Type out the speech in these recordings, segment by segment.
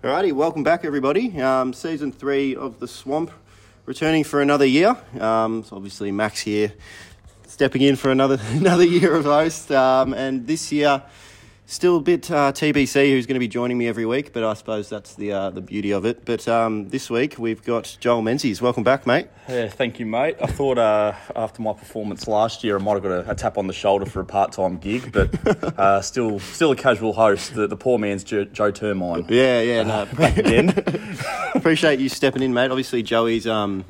Alrighty, welcome back, everybody. Um, season three of the Swamp, returning for another year. Um, so obviously Max here, stepping in for another another year of host, um, and this year still a bit uh, TBC who's going to be joining me every week, but I suppose that's the uh, the beauty of it. But um, this week we've got Joel Menzies. Welcome back, mate. Yeah, thank you, mate. I thought uh, after my performance last year, I might have got a, a tap on the shoulder for a part-time gig, but uh, still, still a casual host. The, the poor man's Joe, Joe Termine. Yeah, yeah, no. Back again. Appreciate you stepping in, mate. Obviously, Joey's um,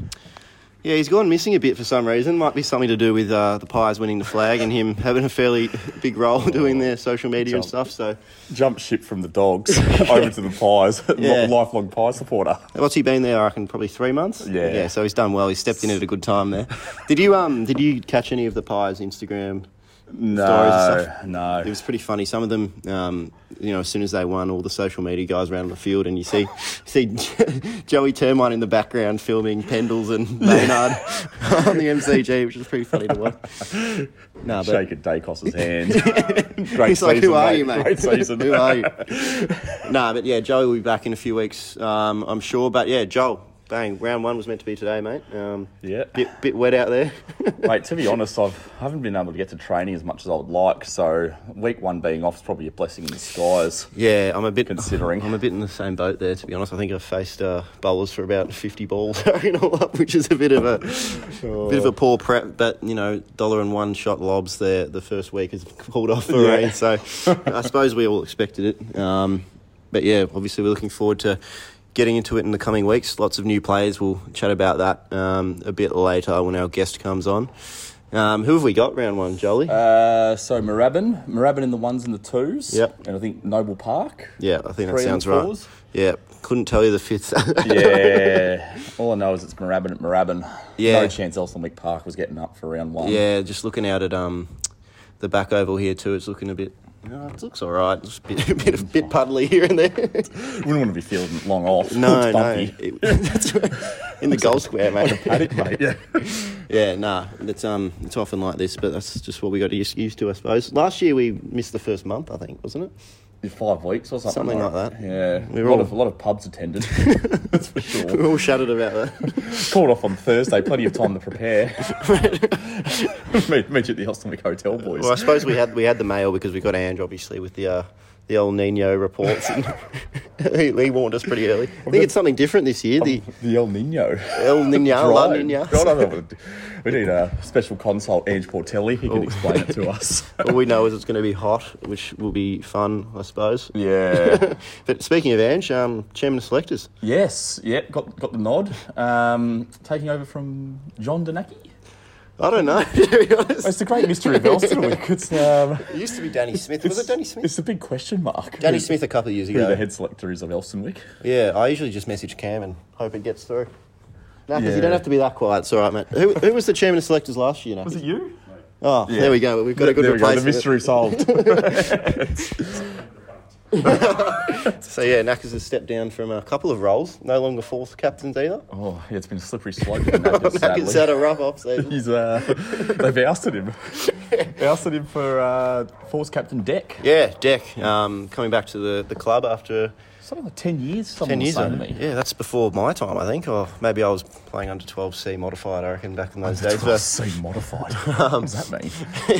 yeah, he's gone missing a bit for some reason. Might be something to do with uh, the Pies winning the flag and him having a fairly big role doing their social media and stuff. So, Jump ship from the dogs over to the pies. Yeah. Lifelong pie supporter. what's he been there? I reckon probably three months. Yeah. yeah. So he's done well. He stepped in at a good time there. Did you um? Did you catch any of the Pies Instagram? Stories No, no. It was pretty funny. Some of them, um, you know, as soon as they won, all the social media guys around the field, and you see see Joey Termine in the background filming Pendles and Maynard on the MCG, which was pretty funny to watch. No, but Shaking Daicos's hand. Great he's like, season, "Who are you, mate? Great season. Who are you?" nah, but yeah, Joey will be back in a few weeks, um, I'm sure. But yeah, Joel, bang, round one was meant to be today, mate. Um, Yeah. bit bit wet out there. Mate, to be honest, I've, I haven't been able to get to training as much as I would like. So week one being off is probably a blessing in disguise. Yeah, I'm a bit Considering. I'm a bit in the same boat there. To be honest, I think I've faced uh, bowlers for about 50 balls, you know, which is a bit of a bit of a poor prep. But you know, dollar and one shot lobs there the first week has pulled off for Yeah. rain. So I suppose we all expected it. Um, but yeah, obviously we're looking forward to getting into it in the coming weeks. Lots of new players. We'll chat about that um, a bit later when our guest comes on. Um, who have we got round one, Jolie? Uh, so Moorabbin, Moorabbin in the ones and the twos. Yep. And I think Noble Park. yeah, I think that sounds right. Yeah, couldn't tell you the fifth. Yeah. All I know is it's Moorabbin at Moorabbin. Yeah. No chance Elsternwick Park was getting up for round one. Yeah, just looking out at um, the back oval here too. It's looking a bit. No, it looks all right. Just a bit, a bit, a bit puddly here and there. Wouldn't want to be fielding long off. No, it's no, it- that's in the goal square, mate. Paddock, mate. Yeah. yeah, nah, it's um, it's often like this, but that's just what we got used to, I suppose. Last year we missed the first month, I think, wasn't it? Five weeks or something. Something like that. Yeah. We a lot all- of a lot of pubs attended. That's for We sure. were all shattered about that. Called off on Thursday. Plenty of time to prepare. meet, meet you at the Elsternwick Hotel, boys. Well, I suppose we had we had the mail because we got Ange obviously with the uh, the old Nino reports. And he, he warned us pretty early. I think it's something different this year. The The El Nino. El Nino, La. Nina. God, I don't know what to do. We need a special consult, Ange Portelli. He can explain it to us. All we know is it's going to be hot, which will be fun, I suppose. yeah. But speaking of Ange, um, chairman of selectors. yes. Yep. Got got the nod. Um, taking over from John Danaki. I don't know, to be honest. It's the great mystery of Elsternwick. It's um, It used to be Danny Smith. Was it Danny Smith? It's a big question mark. Danny Who- Smith a couple of years ago. Who the ago. head selector is of Week. Yeah, I usually just message Cam and hope it gets through. No, because you Yeah. don't have to be that quiet. It's all right, mate. Who, who was the chairman of selectors last year? Was Naki? it you? Oh, Yeah. there we go. We've got a good there we go. The replacement. mystery solved. So yeah, Knackers has stepped down from a couple of roles. No longer fourth captains either. oh, yeah, it's been a slippery slope. for Knackers, Knackers sadly. had a rough off season. He's uh, they've ousted him. ousted him for uh, force captain deck. Yeah, Deck um, coming back to the, the club after Something like ten years. Someone ten was years. saying ago. to me. Yeah, that's before my time, I think, or maybe I was playing under 12C modified. I reckon back in those days. Oh, But C modified. what does that mean?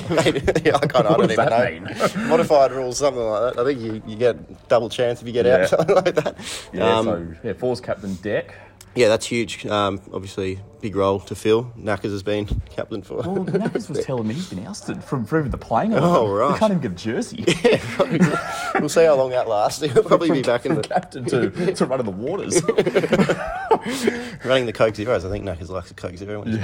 Maybe, yeah, I, I don't even know. Modified rules, something like that. I think you, you get double chance if you get Yeah. out, something like that. Yeah, um, so yeah, force captain deck. Yeah, that's huge. Um, obviously, big role to fill. Knackers has been captain for. Well, Knackers was telling me he's been ousted from, from the playing. Oh, right. He can't even get a jersey. we'll see how long that lasts. He'll probably be back in the captain to, to running the waters. running the Coke Zeros. I think Knackers likes the Coke Zero. one.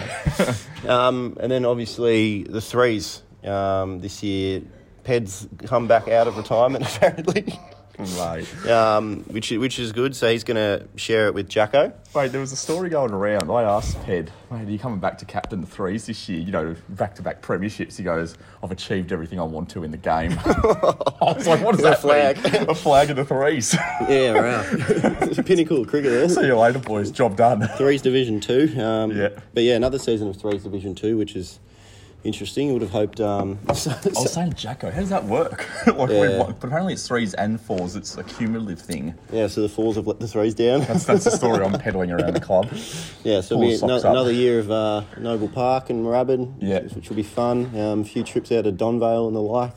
um, and then obviously the threes um, this year. Ped's come back out of retirement apparently, Mate. um, which which is good. So he's going to share it with Jacko. Wait, there was a story going around. I asked Ped, mate, are you coming back to captain the threes this year? You know, back to back premierships. He goes, I've achieved everything I want to in the game. I was like, what is does A that flag. mean? A flag of the threes. Yeah, wow. it's a pinnacle of cricket there. See you later, boys. Job done. Threes Division Two. Um, Yeah. But yeah, another season of Threes Division Two, which is interesting. You would have hoped. Um, I was saying, Jacko, how does that work? like, Yeah. we've- but apparently it's threes and fours. It's a cumulative thing. yeah, so the fours have let the threes down. That's, that's the story I'm peddling around the club. yeah, so Pull it'll the be no, another year of uh, Noble Park and Moorabbin, Yeah. which, which will be fun. Um, a few trips out to Donvale and the like,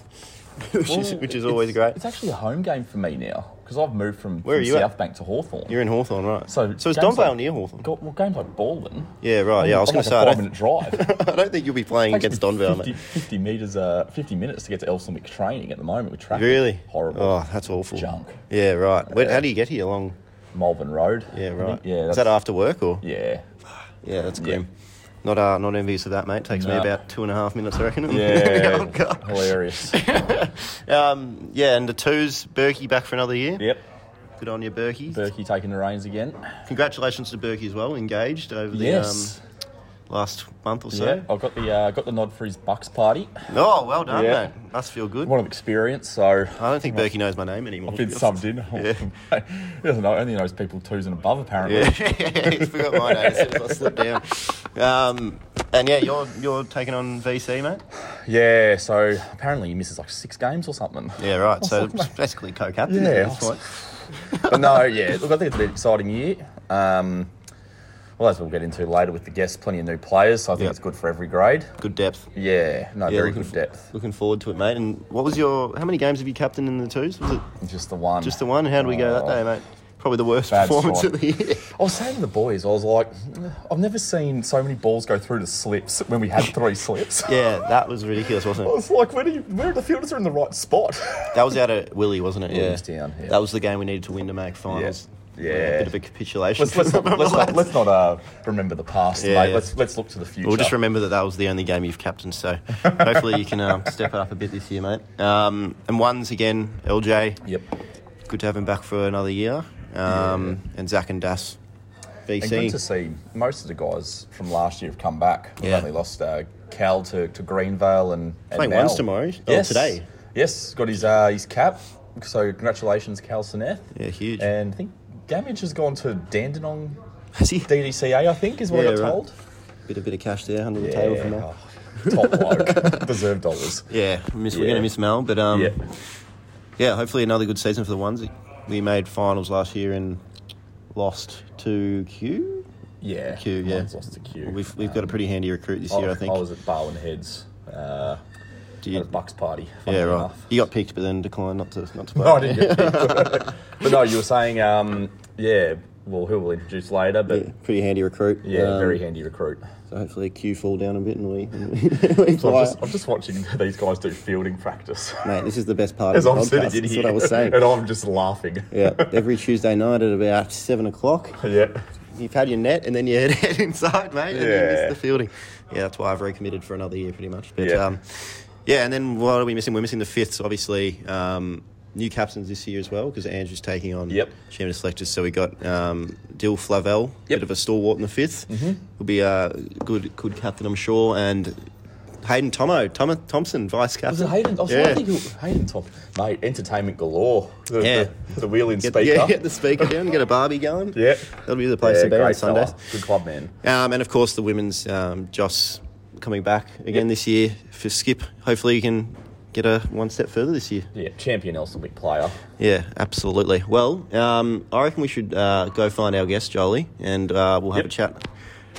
which is which is it's- always great. It's actually a home game for me now because I've moved from, Where from are you at? South Bank to Hawthorn. You're in Hawthorn, right? so so is games Donvale like- near Hawthorn? Got, well, games like Balwyn. Yeah, right. Yeah, I was going to say. a I five minute drive. I don't think you'll be playing against Donvale, 50, 50 meters, uh, 50 minutes to get to Elsternwick training at the moment with traffic. Really? Horrible. Oh, that's awful. Junk. Yeah, right. Where, how do you get here along? Malvern Road. Yeah, right. Yeah, is that after work or? yeah. Yeah, that's Yeah. Not uh, not envious of that, mate. Takes me about two and a half minutes, I reckon. Yeah, Oh, hilarious. um, yeah, and the twos, Berkey back for another year. yep, Good on you, Berkey. Berkey taking the reins again. Congratulations to Berkey as well, engaged over the Yes. um, last month or so. yeah, I got the uh, got the nod for his Bucks party. Oh, well done, Yeah. mate. Must feel good. One of experience, so I don't think Berkey knows my name anymore. I've been subbed in. Yeah. he doesn't know, only knows people twos and above apparently. Yeah, he forgot my name as soon as I slipped down. Um, and yeah, you're you're taking on VC, mate. Yeah, so apparently he misses like six games or something. Yeah, right. So basically co-captain. Yeah, at this point. but no, yeah, look, I think it's an exciting year. Um, well, as we'll get into later with the guests, plenty of new players, so I think Yeah. it's good for every grade. Good depth. Yeah, no, Yeah, very good depth. Looking forward to it, mate. And what was your? How many games have you captained in the twos? Was it Just the one. just the one? How did we go that Oh. day, mate? Probably the worst Bad performance of the year. I was saying to the boys, I was like, I've never seen so many balls go through the slips when we had three slips. yeah, that was ridiculous, wasn't I it? was like, where, do you, where are the fielders are in the right spot? That was out at Willie, wasn't it? Yeah. Williamstown, yeah. That was the game we needed to win to make finals. Yeah. A bit of a capitulation. let's, let's not, let's not, let's not uh, remember the past, Yeah, mate. yeah. Let's, let's look to the future. We'll just remember that that was the only game you've captained, so hopefully you can um, step it up a bit this year, mate. Um, and ones again, LJ. Yep. Good to have him back for another year. Um, And Zach and Das, VC. And good to see most of the guys from last year have come back. We've Yeah. only lost uh, Cal to, to Greenvale and, and Playing Mel. ones tomorrow. Oh, Yes. today. Yes, got his uh, his cap. So congratulations, Cal Seneth. Yeah, huge. And I think Gamage has gone to Dandenong Has he? DDCA, I think, is what Yeah, I got right. told. Bit a bit of cash there under the table for Mel. Oh, top bloke. Deserved dollars. Yeah, miss, we're going to miss Mel, but um, Yeah. yeah. hopefully another good season for the ones. We made finals last year and lost to Q. Yeah. Q, yeah. Lost to Q. We've, we've got a pretty handy recruit this year, I think. I was at Barwon Heads. Uh, you- at a Bucks party. yeah, right. enough. You got picked, but then declined not to not to play. No, I didn't get picked. but no, you were saying, um, yeah, well, who we'll introduce later, but Yeah, pretty handy recruit. yeah, Um, very handy recruit. So hopefully Q fall down a bit and we, and we, So. I'm just, I'm just watching these guys do fielding practice. Mate, this is the best part As of I'm the sitting podcast. in That's here, what I was saying. and I'm just laughing. yeah, every Tuesday night at about seven o'clock, yeah. you've had your net and then you head, inside, mate, and you miss Yeah. the fielding. Yeah, that's why I've recommitted for another year, pretty much. But Yeah. um, yeah, and then what are we missing? We're missing the fifths, obviously. Um, new captains this year as well because Andrew's taking on Yep. chairman of selectors. So we got um, Dill Flavel, Yep. bit of a stalwart in the 5th Mm-hmm. Will be a good good captain, I'm sure, and. Hayden Tomo, Tom, Thompson, vice captain. Was it Hayden? I was yeah. to think who- Hayden Top. Mate, entertainment galore. The, Yeah. The, the wheeling Get, speaker. yeah, get the speaker down, get a barbie going. Yeah. That'll be the place Yeah, to be on Sundays. fella. Good club man. Um, and of course, the women's um, Joss coming back again this year for Skip. Hopefully, you can get a one step further this year. Yeah, champion Elsternwick player. Yeah, absolutely. Well, um, I reckon we should uh, go find our guest, Jolie, and uh, we'll have Yep. a chat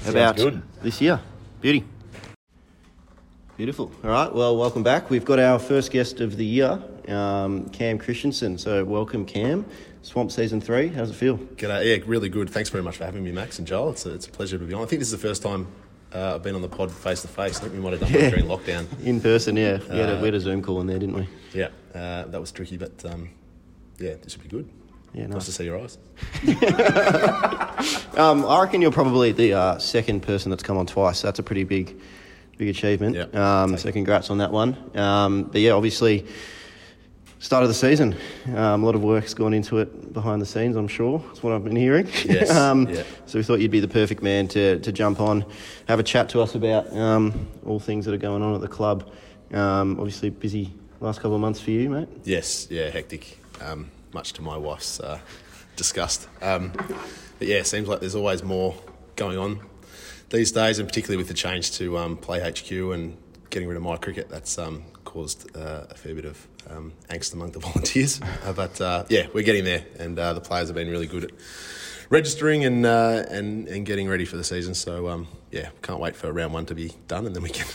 about this year. Beauty. Beautiful. All right. Well, welcome back. We've got our first guest of the year, um, Cam Christensen. So, welcome, Cam. Swamp season three. How's it feel? G'day. Yeah, really good. Thanks very much for having me, Max and Joel. It's a, it's a pleasure to be on. I think this is the first time uh, I've been on the pod face to face. I think we might have done Yeah. during lockdown. In person, yeah. We had, a, Uh, we had a Zoom call in there, didn't we? Yeah, uh, that was tricky, but um, yeah, this should be good. Yeah, Nice nice. to see your eyes. Um, I reckon you're probably the uh, second person that's come on twice. That's a pretty big, big achievement. Yeah. Um, so congrats on that one. Um, but yeah, obviously, start of the season. Um, a lot of work's gone into it behind the scenes. I'm sure. That's what I've been hearing. Yes, um, yeah. So we thought you'd be the perfect man to to jump on, have a chat to us about um, all things that are going on at the club. Um, obviously, busy last couple of months for you, mate. Yes, yeah, hectic. Um, much to my wife's uh, disgust. Um, but yeah, it seems like there's always more going on these days, and particularly with the change to um, Play HQ and getting rid of my cricket. That's um, caused uh, a fair bit of um, angst among the volunteers. Uh, but uh, yeah, we're getting there, and uh, the players have been really good at registering and uh, and and getting ready for the season. So um, yeah, can't wait for round one to be done, and then we can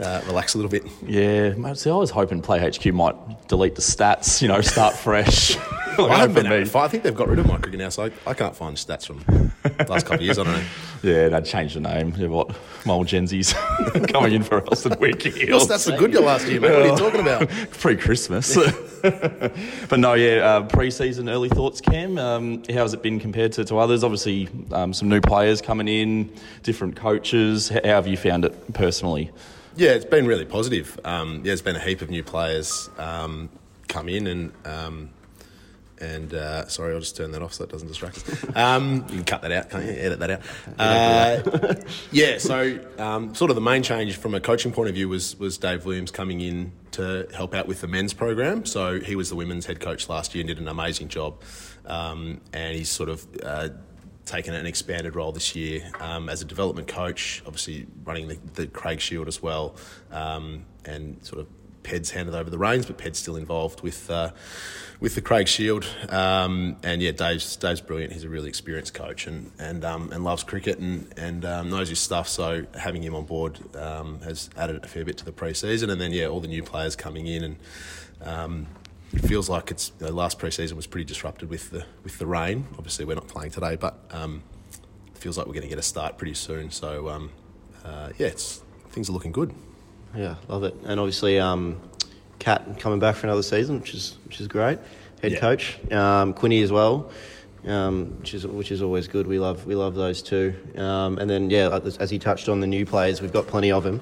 uh, relax a little bit. Yeah, mate, see, I was hoping Play HQ might delete the stats, you know, start fresh. I haven't been I think they've got rid of my cricket now, so I, I can't find stats from the last couple of years. I don't know. Yeah, they'd change the name. Yeah, what? My old Gen Z's coming in for Elsternwick. Your stats were good your last year, mate. What are you talking about? Pre Christmas. but no, yeah, uh, pre season early thoughts, Cam. Um, how's it been compared to, to others? Obviously, um, some new players coming in, different coaches. How have you found it personally? Yeah, it's been really positive. Um, yeah, there's been a heap of new players um, come in, and um, and uh, sorry, I'll just turn that off so it doesn't distract us. Um, you can cut that out, can't you? Edit that out. Uh, yeah, so um, sort of the main change from a coaching point of view was was Dave Williams coming in to help out with the men's program. So he was the women's head coach last year and did an amazing job, um, and he's sort of. Uh, taken an expanded role this year um, as a development coach, obviously running the, the Craig Shield as well, um, and sort of Ped's handed over the reins, but Ped's still involved with uh, with the Craig Shield. Um, and yeah, Dave's Dave's brilliant. He's a really experienced coach and and um, and loves cricket and and um, knows his stuff. So having him on board um, has added a fair bit to the pre-season. And then yeah, all the new players coming in and. It feels like it's you know, last pre-season was pretty disrupted with the with the rain. Obviously, we're not playing today, but um, it feels like we're going to get a start pretty soon. So um, uh, yeah, it's, things are looking good. Yeah, love it. And obviously, um, Kat coming back for another season, which is which is great. Head Yeah. coach, um, Quinny as well, um, which is which is always good. We love we love those two. Um, and then yeah, like, as he touched on the new players, we've got plenty of them.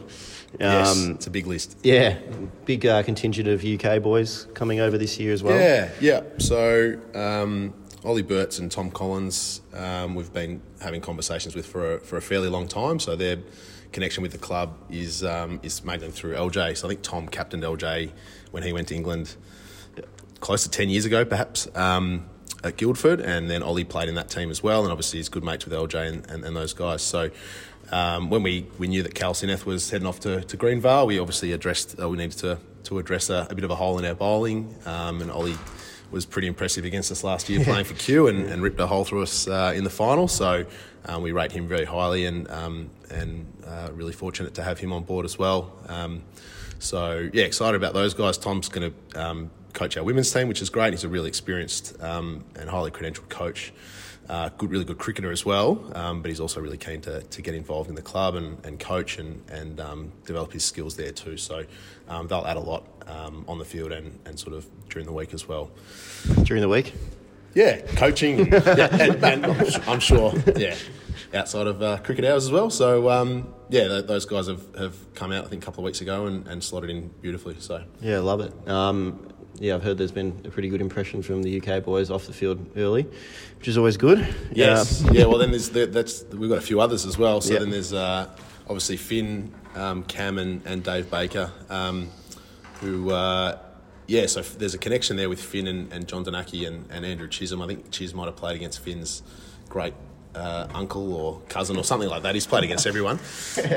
yes, Um, it's a big list. yeah, big uh, contingent of UK boys coming over this year as well. Yeah, yeah. So um, Ollie Burts and Tom Collins, um, we've been having conversations with for a, for a fairly long time. So their connection with the club is um, is mainly through LJ. So I think Tom captained LJ when he went to England, close to ten years ago, perhaps. Um, at Guildford, and then Ollie played in that team as well, and obviously he's good mates with LJ and, and, and those guys. So um, when we, we knew that Cal Sineth was heading off to, to Greenvale, we obviously addressed uh, we needed to to address a, a bit of a hole in our bowling, um, and Ollie was pretty impressive against us last year playing for Q and, and ripped a hole through us uh, in the final. So um, we rate him very highly, and um, and uh, really fortunate to have him on board as well. Um, so yeah, excited about those guys. Tom's going to um, coach our women's team, which is great. He's a really experienced um, and highly credentialed coach. Uh, good, really good cricketer as well, um, but he's also really keen to, to get involved in the club and, and coach and, and um, develop his skills there too. So um, they'll add a lot um, on the field and, and sort of during the week as well. during the week. Yeah, coaching, and, yeah, and, and I'm sure, yeah, outside of uh, cricket hours as well. So um, yeah, th- those guys have, have come out I think a couple of weeks ago and, and slotted in beautifully. So Yeah, love it. Um, yeah, I've heard there's been a pretty good impression from the UK boys off the field early, which is always good. Yes. Uh, yeah. Well, then there's the, that's we've got a few others as well. So then there's uh, obviously Finn, um, Cam, and, and Dave Baker, um, who uh, yeah. So f- there's a connection there with Finn and, and John Donaki and, and Andrew Chisholm. I think Chisholm might have played against Finn's great. Uh, uncle or cousin or something like that. He's played against everyone.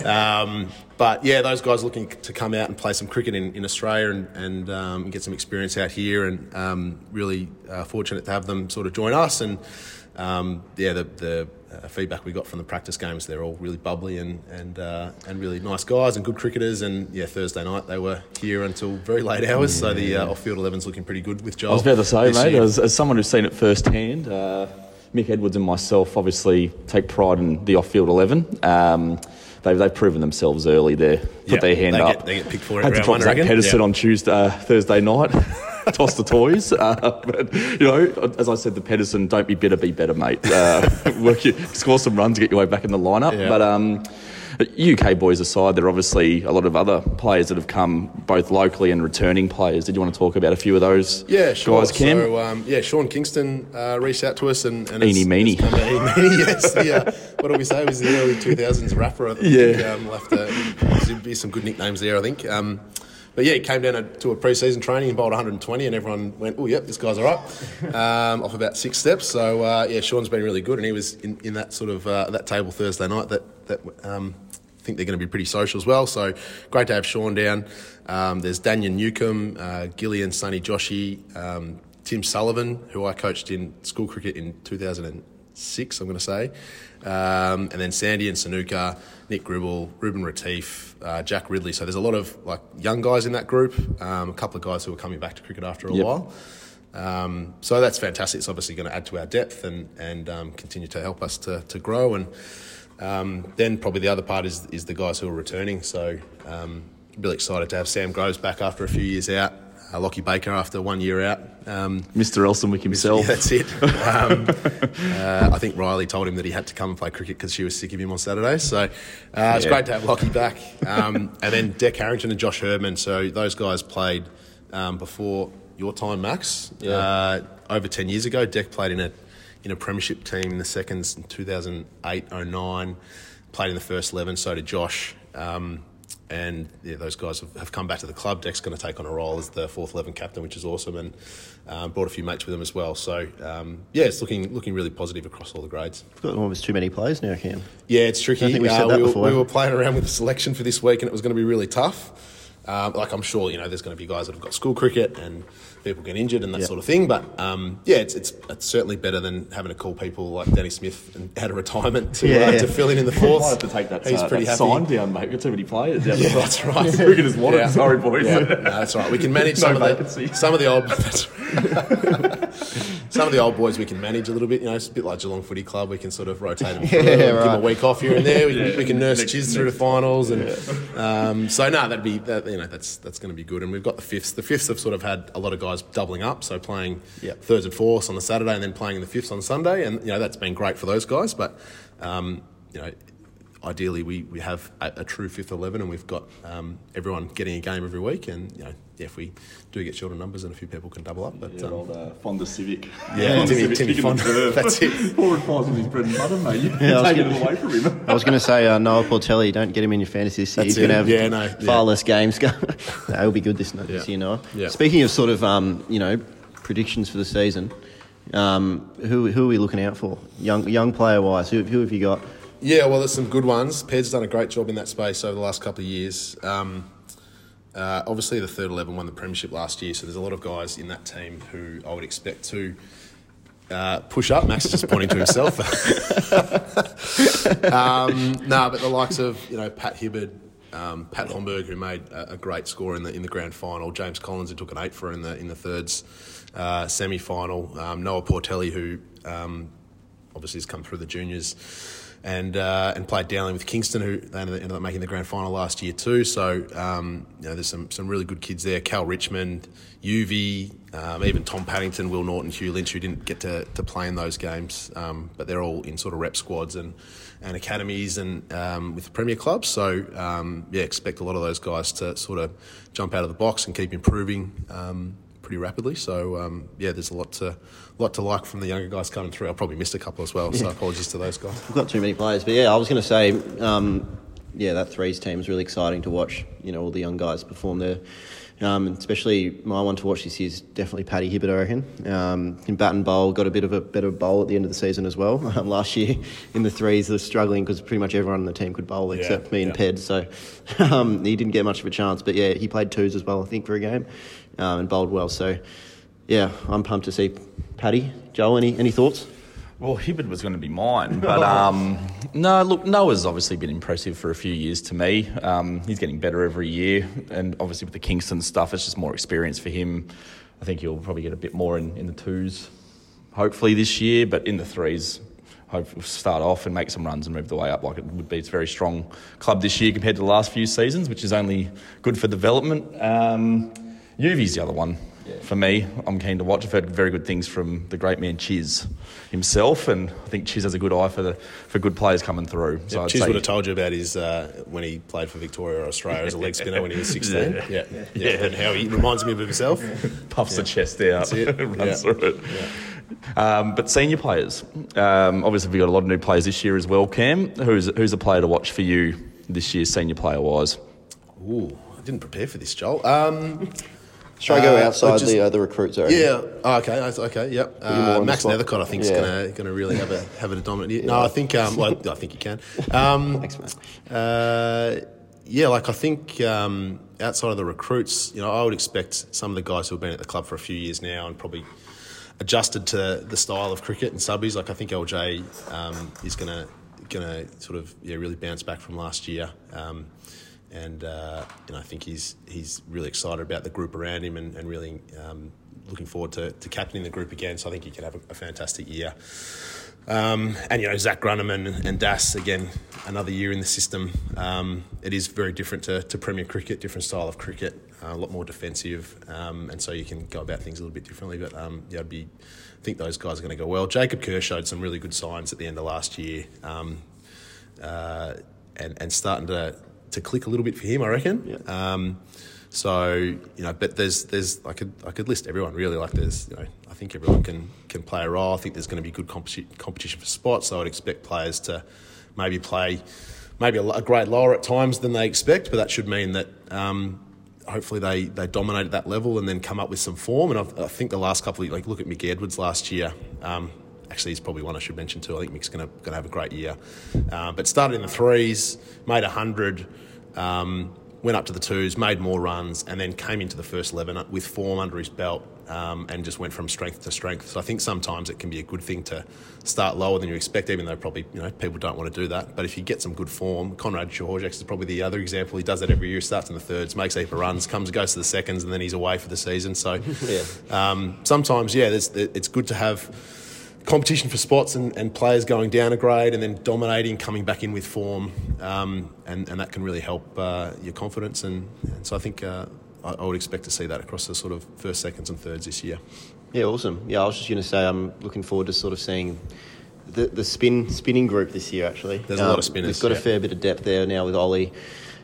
Um, but yeah, those guys looking to come out and play some cricket in, in Australia and, and um, get some experience out here, and um, really uh, fortunate to have them sort of join us. And um, yeah, the, the uh, feedback we got from the practice games, they're all really bubbly and and uh, and really nice guys and good cricketers. And yeah, Thursday night they were here until very late hours, so the uh, off-field 11's looking pretty good with Joel. I was about to say, mate, as, as someone who's seen it firsthand, uh, Mick Edwards and myself obviously take pride in the off-field 11. Um, they've, they've proven themselves early there, put Yeah, their hand they up. get- they get picked for it Had to round drop one, I Zach. Pedersen Yeah. on Tuesday, uh, Thursday night. Toss the toys, uh, but you know, as I said the Pedersen, don't be bitter, be better, mate. Uh, work your, score some runs, get your way back in the lineup. Yeah. But um, UK boys aside, there are obviously a lot of other players that have come, both locally and returning players. Did you want to talk about a few of those? Yeah, sure. guys, Cam? So, um, yeah, Sean Kingston uh, reached out to us and, and Eeny meeny. has come out- Eeny meeny, yes. The, uh, what do we say? It was the early 2000s rapper. I think. Yeah. Um, we'll have to, There'd be some good nicknames there, I think. Um, but yeah, he came down to a pre-season training and bowled 120 and everyone went, oh, yep, this guy's all right, um, off about six steps. So, uh, yeah, Sean's been really good and he was in, in that sort of, uh, that table Thursday night that, that um, I think they're going to be pretty social as well. So great to have Sean down. Um, there's Daniel Newcomb, uh, Gillian, Sonny Joshi, um, Tim Sullivan, who I coached in school cricket in 2006, I'm going to say. Um, and then Sandy and Sanuka, Nick Gribble, Ruben Retief, uh, Jack Ridley. So there's a lot of like young guys in that group. Um, a couple of guys who are coming back to cricket after a Yep. while. Um, so that's fantastic. It's obviously going to add to our depth and and um, continue to help us to, to grow. And um, then probably the other part is is the guys who are returning. So um, really excited to have Sam Groves back after a few years out. Uh, Lockie Baker after one year out. Um, Mr. Elsternwick himself. yeah, that's it. Um, uh, I think Riley told him that he had to come and play cricket because she was sick of him on Saturday. So uh, it's great to have Lockie back. Um, and then Deck Harrington and Josh Herdman. So those guys played um, before your time, Max. Uh, over 10 years ago, Deck played in a, in a premiership team in the seconds in 2008 09, played in the first 11, so did Josh. Um, and yeah, those guys have, have come back to the club. Deck's going to take on a role as the fourth eleven captain, which is awesome, and um, brought a few mates with him as well. So um, yeah, it's looking looking really positive across all the grades. We've got almost too many players now, Cam. Yeah, it's tricky. I think we said Uh, that we, were, before. we were playing around with the selection for this week, and it was going to be really tough. Um, like I'm sure you know, there's going to be guys that have got school cricket and people get injured and that Yeah. sort of thing. But um, yeah, it's, it's it's certainly better than having to call people like Danny Smith and out of retirement to, Yeah, uh, yeah. to fill in in the fourth. Might have to take that, He's uh, pretty that happy. sign down, mate. We've got too many players down Yeah, the that's right. Cricketers want Yeah. it. Sorry, boys. Yeah, no, that's right. We can manage No some of the some of the old that's some of the old boys we can manage a little bit. You know, it's a bit like Geelong Footy Club. We can sort of rotate them through, Yeah, and give them a week off here and there. We, can we can nurse Next- Chiz through the finals, and um, so no, that'd be that, you know that's that's going to be good. And we've got the fifths. The fifths have sort of had a lot of guys doubling up, so playing Yep. thirds and fourths on the Saturday, and then playing in the fifths on Sunday, and you know that's been great for those guys. But um, you know ideally we, we have a, a true fifth eleven, and we've got um, everyone getting a game every week. And you know, yeah, if we do get shorter numbers, and a few people can double up. But Yeah, um, old uh, Fonda Civic. Yeah, Fonda Timmy- Civic Timmy kicking the Fonda. curve. That's it. Four and five with his bread and butter, mate. You're Yeah, I was gonna- it away from him. I was going to say uh, Noah Portelli. Don't get him in your fantasy this year. He's going to have Yeah, no, far yeah. less games. Go. no, it'll be good this, this year, Noah. Yeah. Speaking of sort of um, you know predictions for the season, um, who who are we looking out for? Young young player wise, who, who have you got? Yeah, well, there's some good ones. Ped's done a great job in that space over the last couple of years. Um, uh, obviously, the third eleven won the premiership last year, so there's a lot of guys in that team who I would expect to. Uh, push up. Max is just pointing to himself. um, no, but the likes of you know Pat Hibbard, um, Pat Homburg, who made a, a great score in the in the grand final. James Collins, who took an eight for in the in the thirds uh, semi final. Um, Noah Portelli, who um, obviously has come through the juniors. And, uh, and played Dowling with Kingston, who they ended up making the grand final last year too. So um, you know, there's some, some really good kids there. Cal Richmond, UV, um, even Tom Paddington, Will Norton, Hugh Lynch, who didn't get to, to play in those games, um, but they're all in sort of rep squads and, and academies and um, with the Premier clubs. So um, yeah, expect a lot of those guys to sort of jump out of the box and keep improving. Pretty rapidly. So um, yeah, there's a lot to lot to like from the younger guys coming through. I probably missed a couple as well, so apologies to those guys. We've got too many players, but yeah, I was going to say, um, yeah, that threes team is really exciting to watch. You know, all the young guys perform there. Um, especially my one to watch this year is definitely Paddy Hibbert, I reckon. Um, in bat and bowl, got a bit of a better bowl at the end of the season as well. Um, last year in the threes, they were struggling because pretty much everyone on the team could bowl except me and yeah. Ped. So um, he didn't get much of a chance. But yeah, he played twos as well, I think, for a game um, and bowled well. So yeah, I'm pumped to see Paddy. Joe, any, any thoughts? Well, Hibbard was going to be mine, but um, no. Look, Noah's obviously been impressive for a few years to me. Um, he's getting better every year, and obviously with the Kingston stuff, it's just more experience for him. I think he'll probably get a bit more in, in the twos, hopefully this year, but in the threes, hope start off and make some runs and move the way up like it would be. It's a very strong club this year compared to the last few seasons, which is only good for development. Um, Uvi's the other one for me. I'm keen to watch. I've heard very good things from the great man Chiz himself, and I think Chiz has a good eye for the for good players coming through. So I'd Chiz say- would have told you about his uh, when he played for Victoria or Australia as a leg spinner when he was 16. Yeah. Yeah, yeah, and how he reminds me of himself. puffs the chest out, runs Yeah. through it. Um, but senior players, um, obviously we've got a lot of new players this year as well. Cam, who's who's a player to watch for you this year, senior player wise? Ooh, I didn't prepare for this, Joel. Um, Should I go Uh, outside just- the uh, the recruits? area? Yeah. Oh, okay. Okay. Yep. Uh, Max. Nethercott, I think, is Yeah. gonna gonna really have a have a dominant year. No, I think. Um, well, I think you can. Um, Thanks, mate. Uh, yeah, like I think um, outside of the recruits, you know, I would expect some of the guys who have been at the club for a few years now and probably adjusted to the style of cricket and subbies. Like I think LJ um, is gonna gonna sort of yeah really bounce back from last year. Um, and uh, know, I think he's he's really excited about the group around him and, and really um, looking forward to, to captaining the group again. So I think he can have a, a fantastic year. Um, and you know Zach Grunham and, and Das again another year in the system. Um, it is very different to, to Premier cricket, different style of cricket, uh, a lot more defensive, um, and so you can go about things a little bit differently. But um, yeah, I'd be I think those guys are going to go well. Jacob Kerr showed some really good signs at the end of last year, um, uh, and and starting to to click a little bit for him, I reckon. Yeah. Um, so you know, but there's there's I could I could list everyone really. Like there's you know I think everyone can can play a role. I think there's going to be good competi- competition for spots. So I'd expect players to maybe play maybe a, a grade lower at times than they expect, but that should mean that. Um, Hopefully they, they dominate at that level and then come up with some form. And I've, I think the last couple of like look at Mick Edwards last year. Um, actually, he's probably one I should mention too. I think Mick's going to have a great year. Uh, but started in the threes, made hundred, um, went up to the twos, made more runs, and then came into the first eleven with form under his belt, um, and just went from strength to strength. So I think sometimes it can be a good thing to start lower than you expect, even though probably you know people don't want to do that. But if you get some good form, Conrad Georgiak is probably the other example. He does that every year. Starts in the thirds, makes a heap of runs, comes goes to the seconds, and then he's away for the season. So Yeah. um, sometimes, yeah, there's, it's good to have competition for spots and, and players going down a grade and then dominating, coming back in with form, um, and, and that can really help uh, your confidence. And, and so I think uh, I, I would expect to see that across the sort of first, seconds, and thirds this year. Yeah, awesome. Yeah, I was just going to say I'm looking forward to sort of seeing the the spin spinning group this year. Actually, Um, There's a lot of spinners, We've got a fair bit of depth there now with Ollie.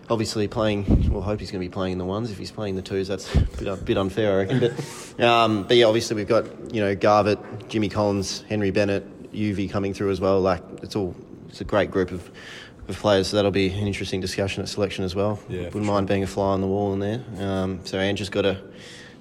Obviously playing. Well, hope he's going to be playing in the ones. If he's playing the twos, that's a bit, a bit unfair, I reckon. But, um, but yeah, obviously we've got you know Garvett, Jimmy Collins, Henry Bennett, UV coming through as well. Like it's all it's a great group of. Of players, so that'll be an interesting discussion at selection as well. Yeah, Wouldn't mind being a fly on the wall in there. Um, so Andrew's got a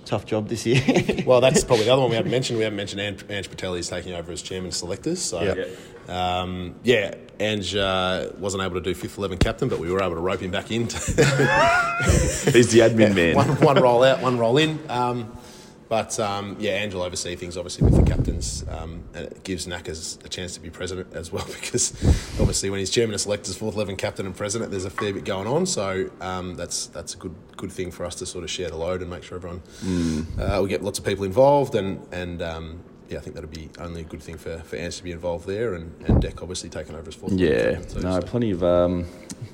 tough job this year. Well, that's probably the other one we haven't mentioned. We haven't mentioned Ange, Ange Portelli is taking over as chairman selectors. So, Yeah. um, yeah, Ange uh, wasn't able to do fifth eleven captain, but we were able to rope him back in. He's the admin man. one, one roll out, one roll in. Um, but um, yeah, Angel oversee things obviously with the captains, um, and it gives Knackers a chance to be president as well because obviously when he's chairman of selectors, fourth eleven captain and president, there's a fair bit going on. So um, that's that's a good good thing for us to sort of share the load and make sure everyone uh, we get lots of people involved and and. Um, yeah, I think that'd be only a good thing for, for Ange to be involved there, and, and Deck obviously taking over as fourth. 11 Yeah, captain too, no, so. plenty of um,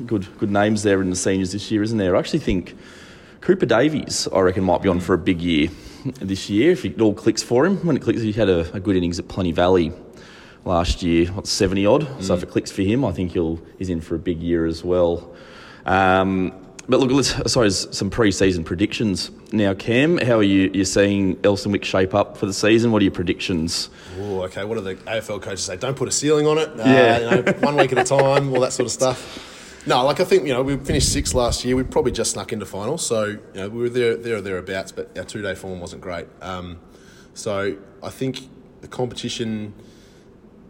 good good names there in the seniors this year, isn't there? I actually think Cooper Davies, I reckon, might be on for a big year this year if it all clicks for him. When it clicks, he had a, a good innings at Plenty Valley last year, what, 70 odd. So if it clicks for him, I think he'll he's in for a big year as well. Um, but look, let's, I suppose some pre-season predictions now. Cam, how are you? You're seeing Elsternwick shape up for the season? What are your predictions? Oh, okay. What do the AFL coaches say? Don't put a ceiling on it. Uh, Yeah. You know, one week at a time, all that sort of stuff. No, like I think you know we finished sixth last year. We probably just snuck into finals, so you know we were there, there or thereabouts. But our two-day form wasn't great. Um, so I think the competition.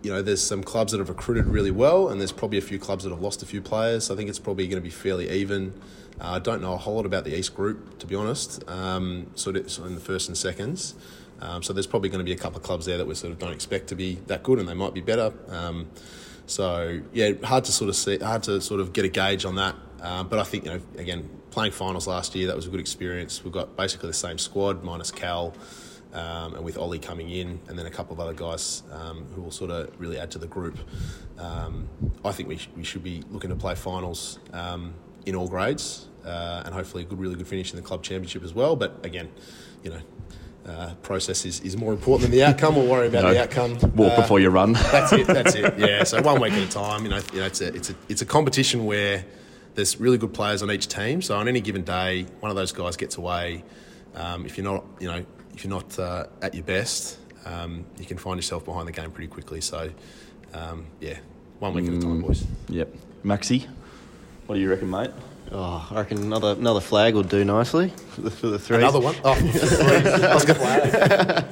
You know, there's some clubs that have recruited really well, and there's probably a few clubs that have lost a few players. So I think it's probably going to be fairly even. Uh, I don't know a whole lot about the East group, to be honest. Um, sort of in the first and seconds. Um, so there's probably going to be a couple of clubs there that we sort of don't expect to be that good, and they might be better. Um, so yeah, hard to sort of see, hard to sort of get a gauge on that. Um, but I think you know, again, playing finals last year, that was a good experience. We've got basically the same squad minus Cal, um, and with Ollie coming in, and then a couple of other guys um, who will sort of really add to the group. Um, I think we, sh- we should be looking to play finals um, in all grades, uh, and hopefully a good, really good finish in the club championship as well. But again, you know. Uh, process is, is more important than the outcome. We'll worry about No. the outcome. Walk Uh, before you run. that's it. That's it. Yeah. So one week at a time. You know, you know, it's a it's a it's a competition where there's really good players on each team. So on any given day, one of those guys gets away. Um, if you're not, you know, if you're not uh, at your best, um, you can find yourself behind the game pretty quickly. So um, yeah, one week at a time, boys. Yep. Maxi, what do you reckon, mate? Oh, I reckon another another flag would do nicely for the, for the three. Another one. Oh, three. I was gonna-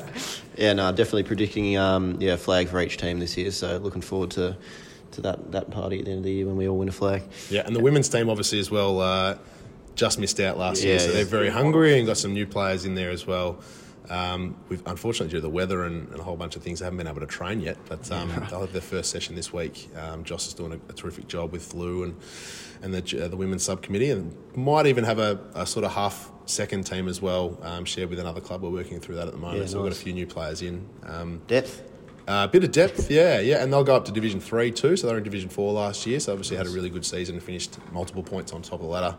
Yeah, no, definitely predicting um, yeah, a flag for each team this year. So looking forward to to that, that party at the end of the year when we all win a flag. Yeah, and the women's team obviously as well uh, just missed out last year, so yeah. they're very hungry and got some new players in there as well. Um, we've unfortunately due to the weather and, and a whole bunch of things, they haven't been able to train yet. But um, they'll have their first session this week. Um, Joss is doing a, a terrific job with Lou and and the, uh, the women's subcommittee, and might even have a, a sort of half second team as well, um, shared with another club. We're working through that at the moment, Yeah, so we've got a few new players in. Um, Depth. a bit of depth, yeah, yeah, and they'll go up to Division Three too. So they were in Division Four last year, so obviously had a really good season and finished multiple points on top of the ladder.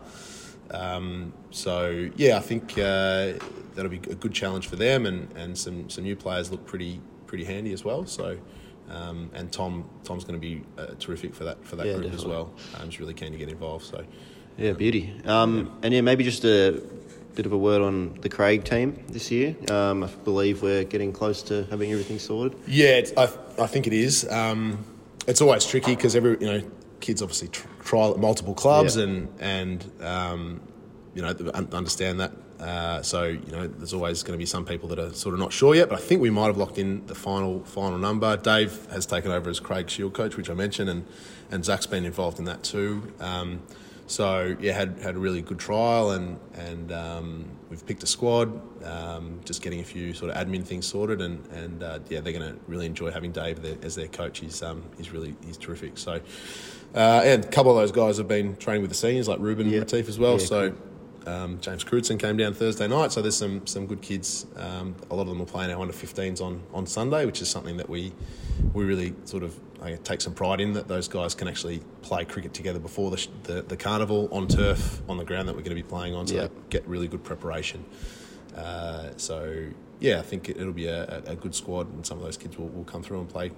Um, so yeah, I think uh, that'll be a good challenge for them, and, and some, some new players look pretty pretty handy as well. So. Um, and Tom Tom's going to be uh, terrific for that for that Yeah, group as definitely. well. Um, he's really keen to get involved. So Yeah, beauty. Um, And yeah, maybe just a bit of a word on the Craig team this year. Um, I believe we're getting close to having everything sorted. Yeah, it's, I, I think it is. Um, it's always tricky because every you know kids obviously tr- trial at multiple clubs Yeah. and and um, you know understand that. Uh, so you know, there's always going to be some people that are sort of not sure yet. But I think we might have locked in the final final number. Dave has taken over as Craig Shield coach, which I mentioned, and and Zach's been involved in that too. Um, so yeah, had had a really good trial, and and um, we've picked a squad. Um, just getting a few sort of admin things sorted, and and uh, yeah, they're going to really enjoy having Dave there, as their coach. He's um, he's really he's terrific. So, uh, and a couple of those guys have been training with the seniors, like Ruben Yeah. Retief as well. Yeah, so. Um, James Crutzen came down Thursday night, so there's some some good kids. Um, a lot of them are playing our under 15s on, on Sunday, which is something that we we really sort of I take some pride in that those guys can actually play cricket together before the, the the carnival on turf on the ground that we're going to be playing on, so they get really good preparation. Uh, so yeah, I think it, it'll be a, a a good squad, and some of those kids will, will come through and play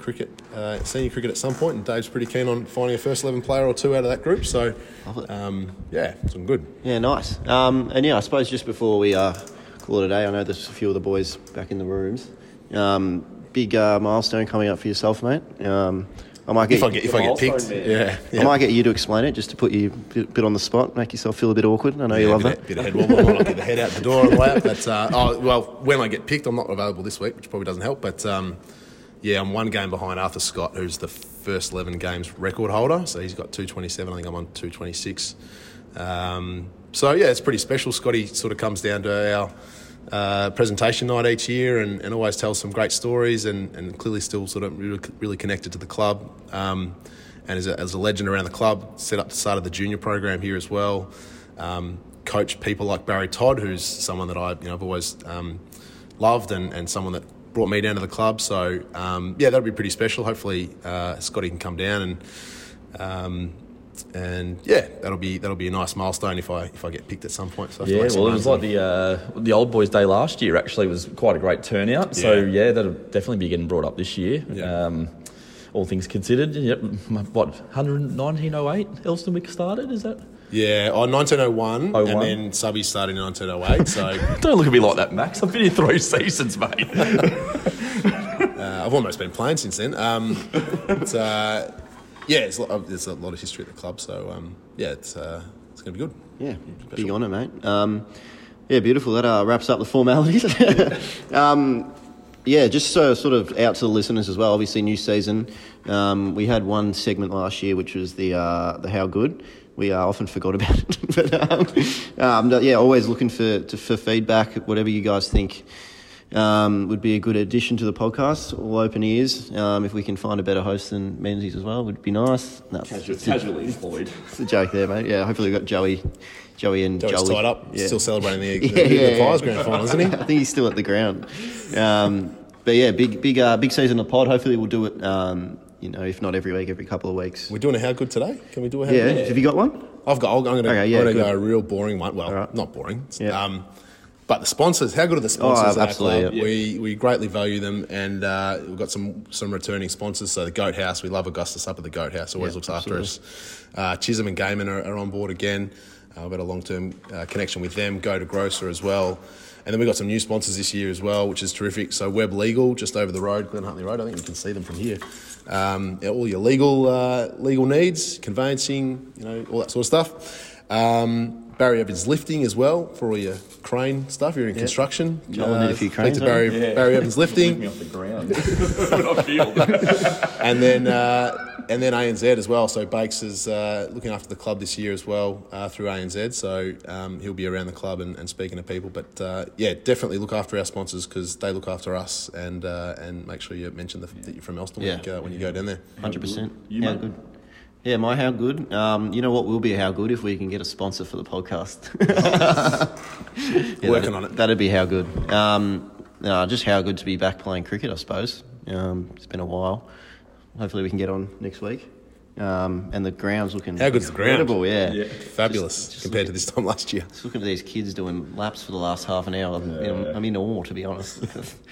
cricket, uh, senior cricket at some. And Dave's pretty keen on finding a first eleven player or two out of that group. So um, yeah, it's been good. Yeah, nice. Um, and yeah, I suppose just before we uh, call it a day, I know there's a few of the boys back in the rooms. Um, big uh, milestone coming up for yourself, mate. Um, I might get If I get if I get picked, yeah, yeah. I might get you to explain it just to put you a bit, bit on the spot, make yourself feel a bit awkward. I know you Yeah, love bit that. Of, bit of head warmer. I might get the head out the door on the way up. But uh, oh, well, when I get picked, I'm not available this week, which probably doesn't help. But um, yeah, I'm one game behind Arthur Scott, who's the first 11 games record holder. So he's got 227. I think I'm on 226. Um, so yeah, it's pretty special. Scotty sort of comes down to our uh, presentation night each year and, and always tells some great stories and, and clearly still sort of really, really connected to the club. Um, and as a, as a legend around the club, set up the start of the junior program here as well. Um, people like Barry Todd, who's someone that I you know I've always um, loved and, and someone that brought me down to the club. So um, yeah, that'll be pretty special. Hopefully, uh, Scotty can come down and um, and yeah, that'll be that'll be a nice milestone if I if I get picked at some point. So I have to Yeah, well, it was like the uh, the old boys' day last year. Actually, was quite a great turnout. So Yeah. yeah, that'll definitely be getting brought up this year. Yeah. Um, all things considered, yep. What 1908 Elsternwick started? Is that? Yeah, oh, 1901, 01. and then Subby started in 1908. So Don't look at me like that, Max. I've been here three seasons, mate. Uh, I've almost been playing since then. Um, but, uh, yeah, it's, a lot- there's a lot of history at the club, so um, yeah, it's uh, it's going to be good. Yeah, big honour, mate. Um, yeah, beautiful. That uh, wraps up the formalities. Um, yeah, just so sort of out to the listeners as well. Obviously, new season. Um, we had one segment last year, which was the uh, the how good. We uh, often forgot about it, but um, um, yeah, always looking for to, for feedback. Whatever you guys think um, would be a good addition to the podcast. All open ears. Um, if we can find a better host than Menzies as well, would be nice. No, it's a- casually employed. it's a joke there, mate. Yeah, hopefully we've got Joey, Joey and Joey's Joey tied up, Yeah. still celebrating the, Yeah, the, the, yeah, Pies yeah. grand final, isn't he? I think he's still at the ground. But yeah, big, big, uh, big season of pod. Hopefully we'll do it. Um, you know, if not every week, every couple of weeks. We're doing a how good today. Can we do a how Yeah. good? Have you got one? I've got. I'm going to. Okay, yeah, I'm going to go a real boring one. Well, right. not boring. Yeah. Um, but the sponsors, how good are the sponsors Oh, absolutely, yeah. We we greatly value them, and uh, we've got some some returning sponsors. So the Goat House, we love Augustus up at the Goat House. Always Yeah, looks after us. Uh, Chisholm and Gamon are, are on board again. Uh, we've got a long term uh, connection with them. Go to Grocer as well. And then we've got some new sponsors this year as well, which is terrific. So Web Legal, just over the road, Glen Huntly Road. I think you can see them from here. Um, all your legal uh, legal needs, conveyancing, you know, all that sort of stuff. Um, Barry Evans lifting as well for all your crane stuff. You're in construction. Uh, Joel will need a few speak cranes, to? Barry, Barry Evans lifting. off the ground when I feel. and then uh, and then ANZ as well. So Bakes is uh, looking after the club this year as well uh, through ANZ. So um, he'll be around the club and, and speaking to people. But uh, yeah, definitely look after our sponsors because they look after us. And uh, and make sure you mention the, that you're from Elston Yeah. when, you go, when you go down there. Hundred percent. You, How mate? good? Yeah, my how good. Um, you know what will be how good if we can get a sponsor for the podcast. Yeah, Working on it. That'd be how good. Um, no, just how good to be back playing cricket, I suppose. Um, it's been a while. Hopefully, we can get on next week. Um, and the ground's looking How good's the ground? incredible, yeah. Yeah. Fabulous Just- just compared look to this time last year. Just looking at these kids doing laps for the last half an hour. I'm, I'm, I'm in awe, to be honest.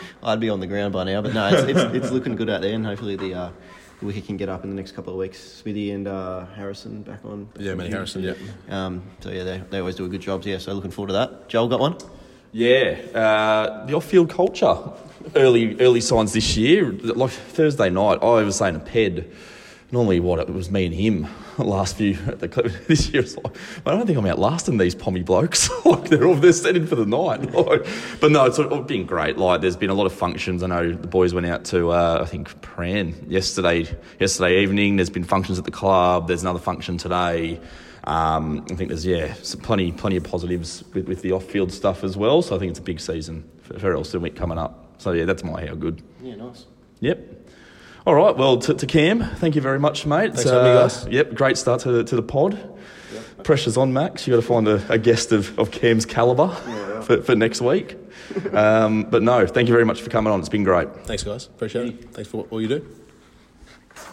I'd be on the ground by now, but no, it's, it's, it's looking good out there, and hopefully the uh, the wicket can get up in the next couple of weeks. Smithy and uh, Harrison back on. Yeah, Matty Harrison. Yeah. Um, so yeah, they, they always do a good job. Yeah, so looking forward to that. Joel got one. Yeah, uh, the off-field culture. Early early signs this year. Like Thursday night, I was saying to Ped. Normally, what it was me and him last few at the club. This year, it's like, I don't think I'm outlasting these pommy blokes. like they're all they're set in for the night. Like, but no, it's of been great. Like there's been a lot of functions. I know the boys went out to uh, I think Prahran yesterday yesterday evening. There's been functions at the club. There's another function today. Um, I think there's yeah some plenty plenty of positives with, with the off-field stuff as well. So I think it's a big season for, Elsternwick coming up. So yeah, that's my how good. Yeah, nice. Yep. All right. Well, to, to Cam, thank you very much, mate. Thanks for having me, guys. Yep. Great start to the, to the pod. Pressure's on, Max. You've got to find a, a guest of, of Cam's calibre for, for next week. um, but no, thank you very much for coming on. It's been great. Thanks, guys. Appreciate it. Thanks for all you do.